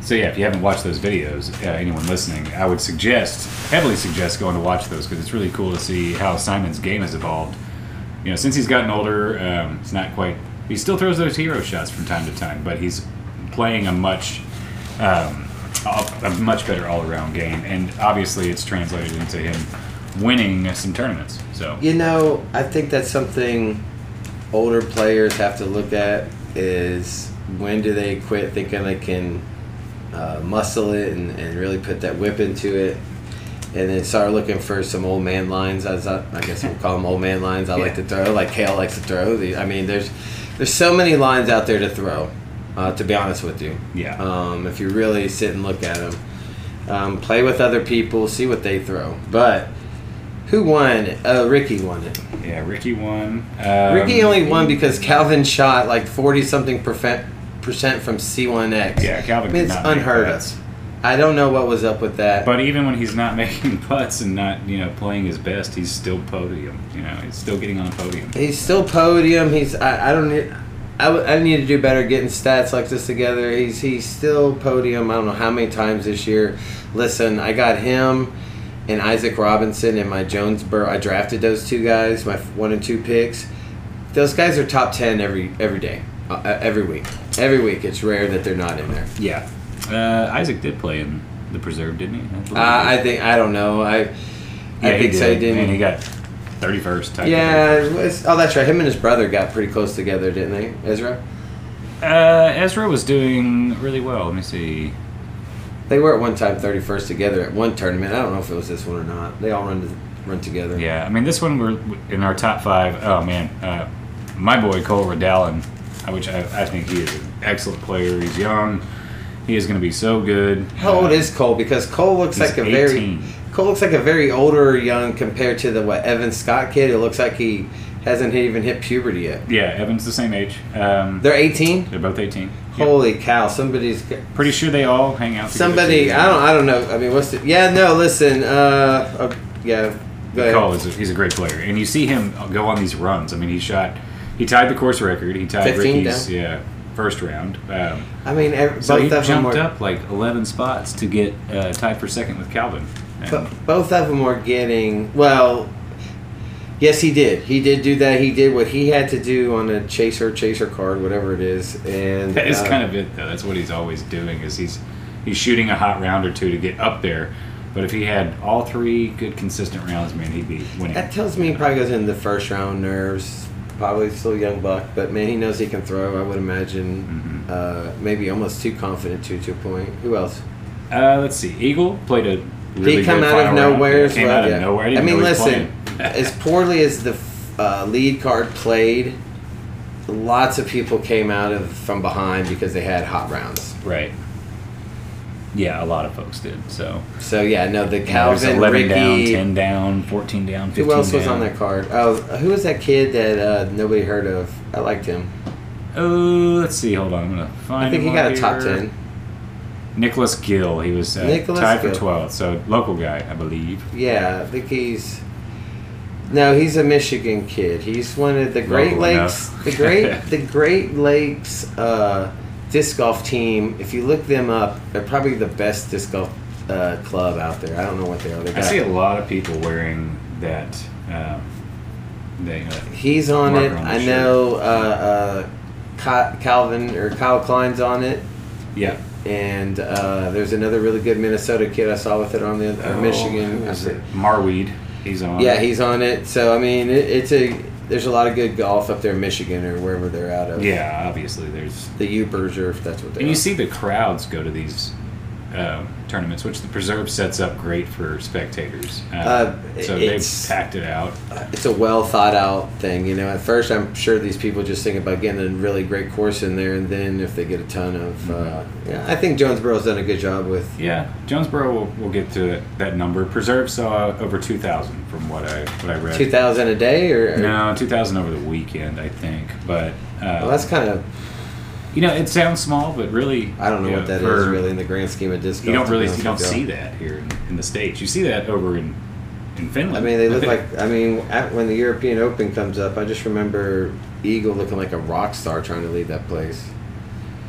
So yeah, if you haven't watched those videos, uh, anyone listening, I would suggest heavily suggest going to watch those because it's really cool to see how Simon's game has evolved. You know, since he's gotten older, um, it's not quite. He still throws those hero shots from time to time, but he's playing a much um, a much better all around game, and obviously it's translated into him winning some tournaments. So. You know, I think that's something older players have to look at is when do they quit thinking they can uh, muscle it and, and really put that whip into it? And then start looking for some old man lines as I, I guess we'll call them old man lines I like to throw like Cale likes to throw. I mean there's there's so many lines out there to throw Uh, to be honest with you, Yeah. um, if you really sit and look at them, um, play with other people, see what they throw. But who won? Uh, Ricky won it. yeah, Ricky won. Um, Ricky only won because Calvin shot like forty something percent percent from C1X. Yeah, Calvin I mean, it's unheard of. I don't know what was up with that. But even when he's not making putts and not, you know, playing his best, he's still podium. You know, he's still getting on a podium. He's still podium. He's I, I don't need I, w- I need to do better getting stats like this together. He's he's still podium. I don't know how many times this year. Listen, I got him and Isaac Robinson and my Jonesboro. I drafted those two guys, my one and two picks. Those guys are top ten every every day, uh, every week. Every week, it's rare that they're not in there. Yeah. Uh, Isaac did play in the preserve, didn't he? Uh, I think I don't know. I yeah, I think so. He did. didn't. And he got 31st. yeah. 31st. it's- oh, that's right. Him and his brother got pretty close together, didn't they, Ezra? Uh, Ezra was doing really well. Let me see. They were at one time 31st together at one tournament. I don't know if it was this one or not. They all run to, run together. Yeah, I mean, this one we're in our top five. Oh man, uh, my boy Cole Redalen, uh, which I, I think he is an excellent player. He's young. He is going to be so good. How old Uh, is Cole? Because Cole looks like a very Cole looks like a very older young compared to the what Evan Scott kid. It looks like he hasn't even hit puberty yet. Yeah, Evan's the same age. Um, They're 18. they're both 18. Yep. Holy cow! Somebody's Pretty sure they all hang out. together somebody. I don't. I don't know. I mean, what's the? Yeah. No. Listen. Uh. uh, yeah. Cole is a, he's a great player, and you see him go on these runs. I mean, he shot, he tied the course record. He tied 15 Ricky's down. yeah first round. Um, I mean, ev- so both he of them jumped were. up like 11 spots to get uh, tied for second with Calvin. Bo- both of them were getting well. Yes, he did. He did do that. He did what he had to do on a chaser, chaser card, whatever it is, and That is uh, kind of it, though. That's what he's always doing. Is he's he's shooting a hot round or two to get up there. But if he had all three good, consistent rounds, man, he'd be winning. That tells me he probably goes in the first round nerves. Probably still a young buck, but man, he knows he can throw. I would imagine, Mhm. uh, maybe almost too confident to to a point. Who else? Uh, let's see. Eagle played a really he come out of nowhere as came well. out of yeah. nowhere. I, I mean, listen, as poorly as the uh, lead card played, lots of people came out of from behind because they had hot rounds. right. Yeah, a lot of folks did. So So yeah, no, the know, there's Calvin, 11 Ricky. down, 10 down, 14 down, 15 who else was down. on that card? Oh, who was that kid that uh, nobody heard of? I liked him. Oh, let's see. Hold on. I'm gonna find. I think he him got a top here. ten. Nicholas Gill. He was uh, Nicholas tied for Gill. 12th. So local guy, I believe. Yeah, I think he's. No, he's a Michigan kid. He's one of the Great Local Lakes, enough. the Great, the Great Lakes uh, disc golf team. If you look them up, they're probably the best disc golf uh, club out there. I don't know what they are. They I see a lot of people wearing that. Um, they, uh, he's on it. on I shirt. know uh, uh, Calvin or Kyle Klein's on it, yeah. and uh, there's another really good Minnesota kid I saw with it on the Michigan. Oh, I is it Marweed. He's on. Yeah, he's on it. So I mean, it, it's a there's a lot of good golf up there in Michigan or wherever they're out of. Yeah, obviously there's. the Ubers or if that's what they And are. you see the crowds go to these um, tournaments, which the preserve sets up great for spectators. Um, Uh, so they've packed it out. it's a well thought out thing. You know, at first I'm sure these people just think about getting a really great course in there, and then if they get a ton of, uh, yeah, I think Jonesboro's done a good job with. Yeah, Jonesboro will, will get to that number. Preserve saw over two thousand from what I what I read. Two thousand a day, or, or No, two thousand over the weekend, I think. But uh, well, that's kind of you know, it sounds small, but really, I don't know what that is for- really in the grand scheme of disc You golf, don't to be really honest you don't with see that here in, in the states. You see that over in in Finland. I mean, they look like. I mean, at, when the European Open comes up, I just remember Eagle looking like a rock star trying to lead that place.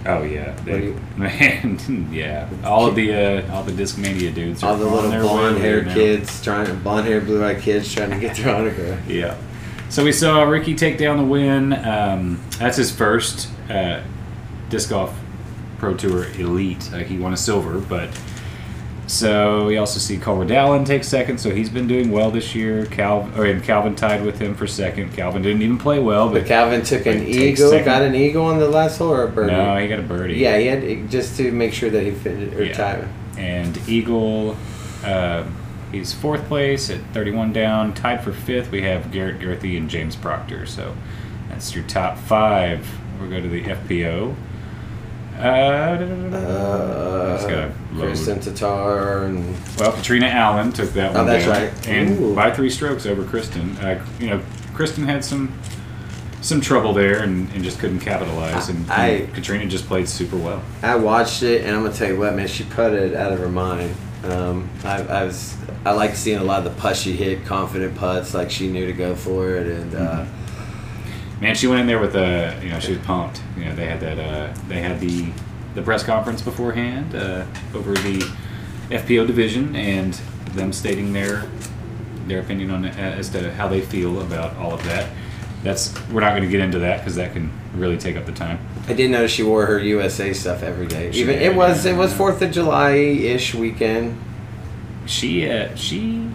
Oh yeah, they, do man, yeah. All of the uh, all the Discmania dudes. Are All the on little their way blonde haired there now. kids trying, blonde haired, blue eyed kids trying to get their autograph. Yeah. So we saw Ricky take down the win. Um, that's his first uh, disc golf pro tour elite. Uh, he won a silver, but so we also see Cole Redalen take second. So he's been doing well this year. Cal or and Calvin tied with him for second. Calvin didn't even play well, But but Calvin took an eagle, second. got an eagle on the last hole or a birdie. no, he got a birdie. yeah, he had just to make sure that he fit or Yeah. tied. and Eagle. Um, he's fourth place at 31 down. Tied for fifth, we have Garrett Gurthie and James Proctor. So that's your top five. We'll go to the FPO. Uh, Uh, It's. Kristin Tattar and well, Catrina Allen took that Oh, one that's down, right. and Ooh. by three strokes over Kristin. Uh, you know, Kristin had some some trouble there and, and just couldn't capitalize, and, I- and Katrina just played super well. I watched it, and I'm gonna tell you what, man, she putted out of her mind. Um, I, I was, I like seeing a lot of the putts she hit, confident putts, like she knew to go for it, and uh, Mhm. Man, she went in there with a, you know, she was pumped. You know, they had that, uh, they had the the press conference beforehand uh, over the FPO division and them stating their their opinion on as to how they feel about all of that. That's we're not going to get into that because that can really take up the time. I did notice she wore her USA stuff every day. She Even did, it was yeah. it was Fourth of July ish weekend. She uh, she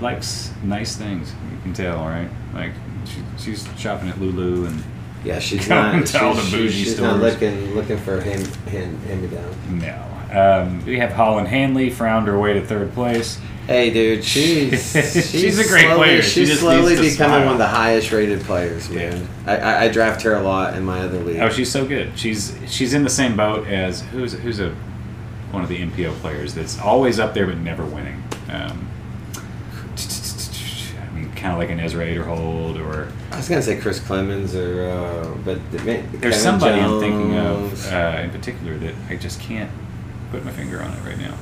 likes nice things. You can tell, right? Like she, she's shopping at Lulu and Yeah, she's not. to all she's, the she's, bougie she's not looking looking for him hand, hand me down. no. Um, we have Holyn Handley found her way to third place. Hey, dude, she's she's, She's a great slowly, player. She's just slowly becoming smile. one of the highest rated players, man. I, I, I draft her a lot in my other league. Oh, she's so good. She's she's in the same boat as who's who's a one of the MPO players that's always up there but never winning. Um, kind of like an Ezra Aderhold or I was gonna say Chris Clemons or, uh, but there's Kevin somebody I'm thinking of uh, in particular that I just can't put my finger on it right now.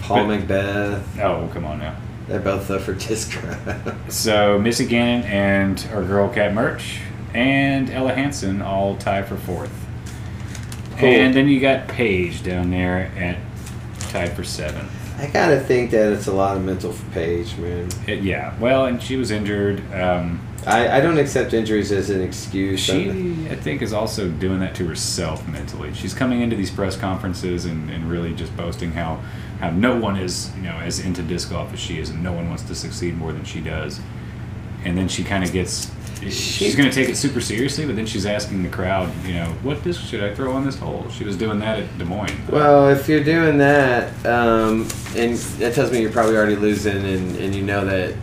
Paul but- McBeth. Oh, come on now. They're both up for Discra. So Missy Gannon and our girl Kat Mertsch and Ella Hansen all tie for fourth. Cool. And then you got Paige down there at tied for seventh. I gotta think that it's a lot of mental for Paige, man. It, yeah, well, and she was injured. Um, I, I don't accept injuries as an excuse. she, I think, is also doing that to herself mentally. She's coming into these press conferences and, and really just boasting how, how no one is, you know, as into disc golf as she is, and no one wants to succeed more than she does. And then she kind of gets. She's going to take it super seriously, but then she's asking the crowd, you know, what disc should I throw on this hole? She was doing that at Des Moines. Well, if you're doing that, um, and that tells me you're probably already losing, and, and you know that.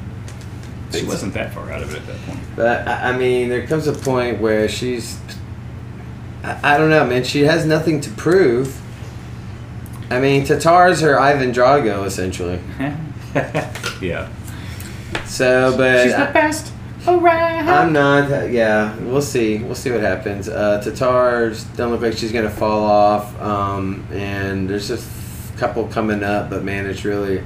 she wasn't that far out of it at that point. But I I mean, there comes a point where she's. I, I don't know, man. She has nothing to prove. I mean, Tattar's her Ivan Drago essentially. yeah. So, but She's the I- best. Alright. I'm not. Yeah, we'll see. We'll see what happens. Uh, Tattar's don't look like she's gonna fall off. Um, and there's just a couple coming up, but man, it's really.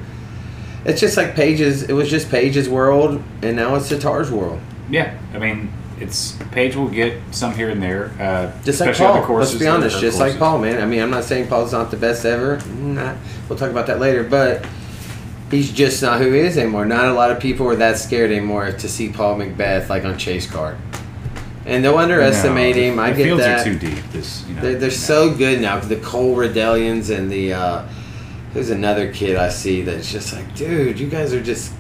It's just like Paige's. It was just Paige's world, and now it's Tattar's world. Yeah, I mean, it's Paige will get some here and there. Uh, Just like especially on Paul. the courses Let's be honest. her Just like. Paul, man. I mean, I'm not saying Paul's not the best ever. Nah, we'll talk about that later. But he's just not who he is anymore. Not a lot of people are that scared anymore to see Paul McBeth like on Chase Card. And don't underestimate No, him. I the get fields that. are too deep. This, you know, They're, they're so good now. The Cole Redalens and the uh, there's another kid I see that's just like, dude, you guys are just.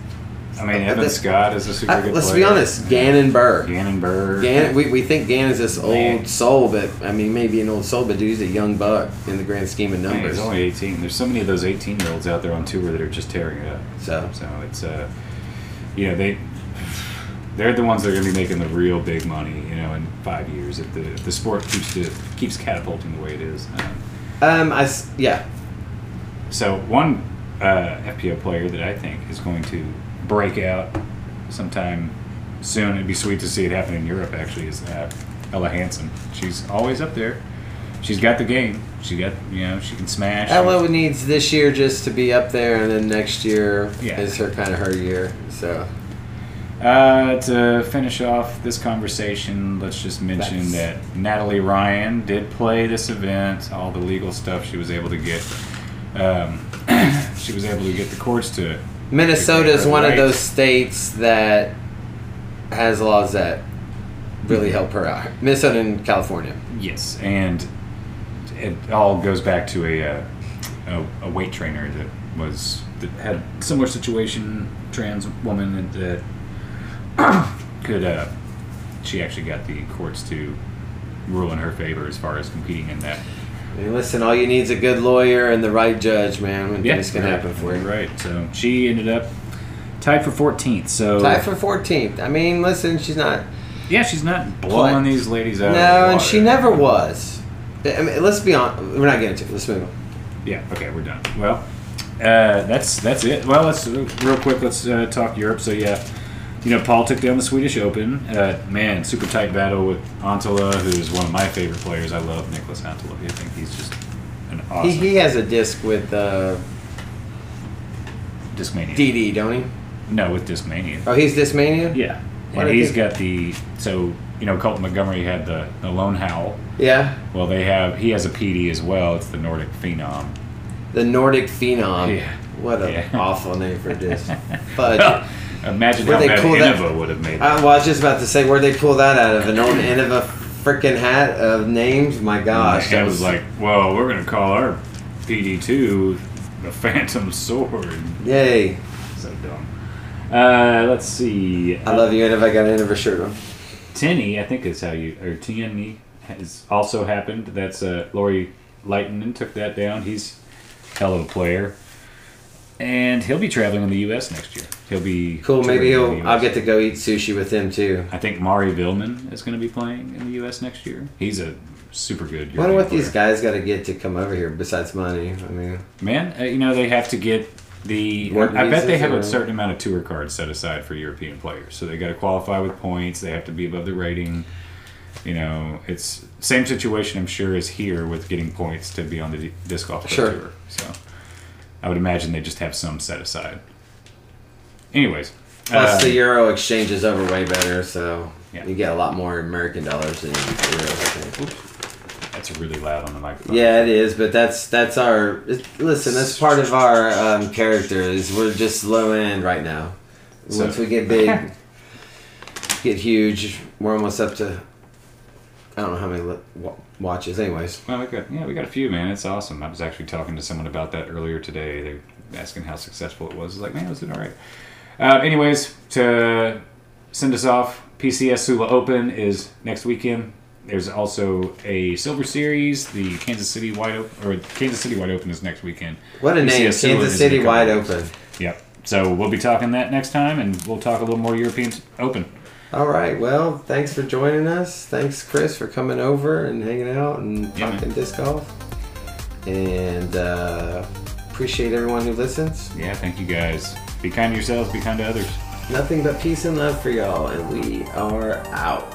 I mean, Evan the- Scott is a super Uh, good let's player. be honest, Gannon Buhr. Gannon Buhr. Gannon, we, we think Gannon's this Man. old soul, but I mean, maybe an old soul, but dude, he's a young buck in the grand scheme of Man, numbers. he's only 18. There's so many of those 18 year olds out there on tour that are just tearing it up. So So it's, uh, you know, they. They're the ones that are going to be making the real big money, you know, in five years if the if the sport keeps to, keeps catapulting the way it is. Um, um, I yeah, So one uh, FPO player that I think is going to break out sometime soon. It'd be sweet to see it happen in Europe. Actually, is uh, Ella Hansen. She's always up there. She's got the game. She got you know she can smash. Ella needs this year just to be up there, and then next year Yeah. is her kind of her year. So Uh, to finish off this conversation, let's just mention That's- that Natalie Ryan did play this event. All the legal stuff she was able to get. Um, she was able to get the courts to. Minnesota is one of those states that has laws that really help her out. Minnesota and California. Yes, and it all goes back to a uh, a, a weight trainer that was that had similar situation, trans woman that, that could uh, she actually got the courts to rule in her favor as far as competing in that. I mean, listen, all you need is a good lawyer and the right judge, man. When Yeah, things can right, happen for you. Right. So she ended up tied for 14th. So Tied for 14th. I mean, listen, she's not. yeah, she's not blowing Play- these ladies out. No, and she never was. I mean, let's be on. We're not getting to. it. Let's move on. Yeah. Okay, we're done. Well, uh, that's that's it. Well, let's real quick. Let's uh, talk Europe. So yeah, you know, Paul took down the Swedish Open. Uh, man, super tight battle with Anttila, who's one of my favorite players. I love Nicholas Anttila. I think he's just an awesome He, he has a disc with uh, Discmania. DD, don't he? no, with Discmania. Oh, he's Discmania. Yeah, Why and he's got the so you know Colton Montgomery had the the Lone Howl. Yeah. Well, they have he has a PD as well. It's the Nordic Phenom. The Nordic Phenom. Yeah. What an Yeah. awful name for a disc. But Well, imagine Where'd how they bad pull that- Innova would have made. It. well, I was just about to say, where'd they pull that out of? An old end of a freaking hat of names? My gosh. I that was like, well, we're gonna call our PD two the Phantom Sword. Yay. So dumb. Uh, let's see. I love you, and if I got an end of a shirt on. Tinny, I think is how you or Tierney has also happened. That's uh, Lori Lightning took that down. He's a hell of a player, and he'll be traveling in the U.S. next year. He'll be Cool. Maybe he'll. I'll get to go eat sushi with him too. I think Mari Villman is going to be playing in the U.S. next year. He's a super good. I wonder European what these guys got to get to come over here besides money. I mean, Man, uh, you know they have to get the. Work I bet they have or- a certain amount of tour cards set aside for European players, so they got to qualify with points. They have to be above the rating. You know, it's same situation I'm sure as here with getting points to be on the disc golf Sure. tour. So I would imagine they just have some set aside. Anyways, plus uh, the euro exchange is over way better, so Yeah. you get a lot more American dollars than euros. That's really loud on the microphone. Yeah, it is, but that's that's our. Listen, that's part of our um, character. Is we're just low end right now. So- Once we get big, get huge, we're almost up to. I don't know how many li- wa- watches. Anyways, Well, we got yeah, we got a few, man. It's awesome. I was actually talking to someone about that earlier today. They were asking how successful it was. I was like, man, was it all right? Uh, anyways, to send us off, PCS Sula Open is next weekend. There's also a Silver Series. The Kansas City Wide Open, or Kansas City Wide Open is next weekend. what a name! Sula Kansas is in a City wide open. Yep. So we'll be talking that next time, and we'll talk a little more European Open. All right. Well, thanks for joining us. Thanks, Chris, for coming over and hanging out and Yeah, talking man. disc golf. And uh, appreciate everyone who listens. Yeah, thank you guys. Be kind to yourselves. Be kind to others. Nothing but peace and love for y'all, and we are out.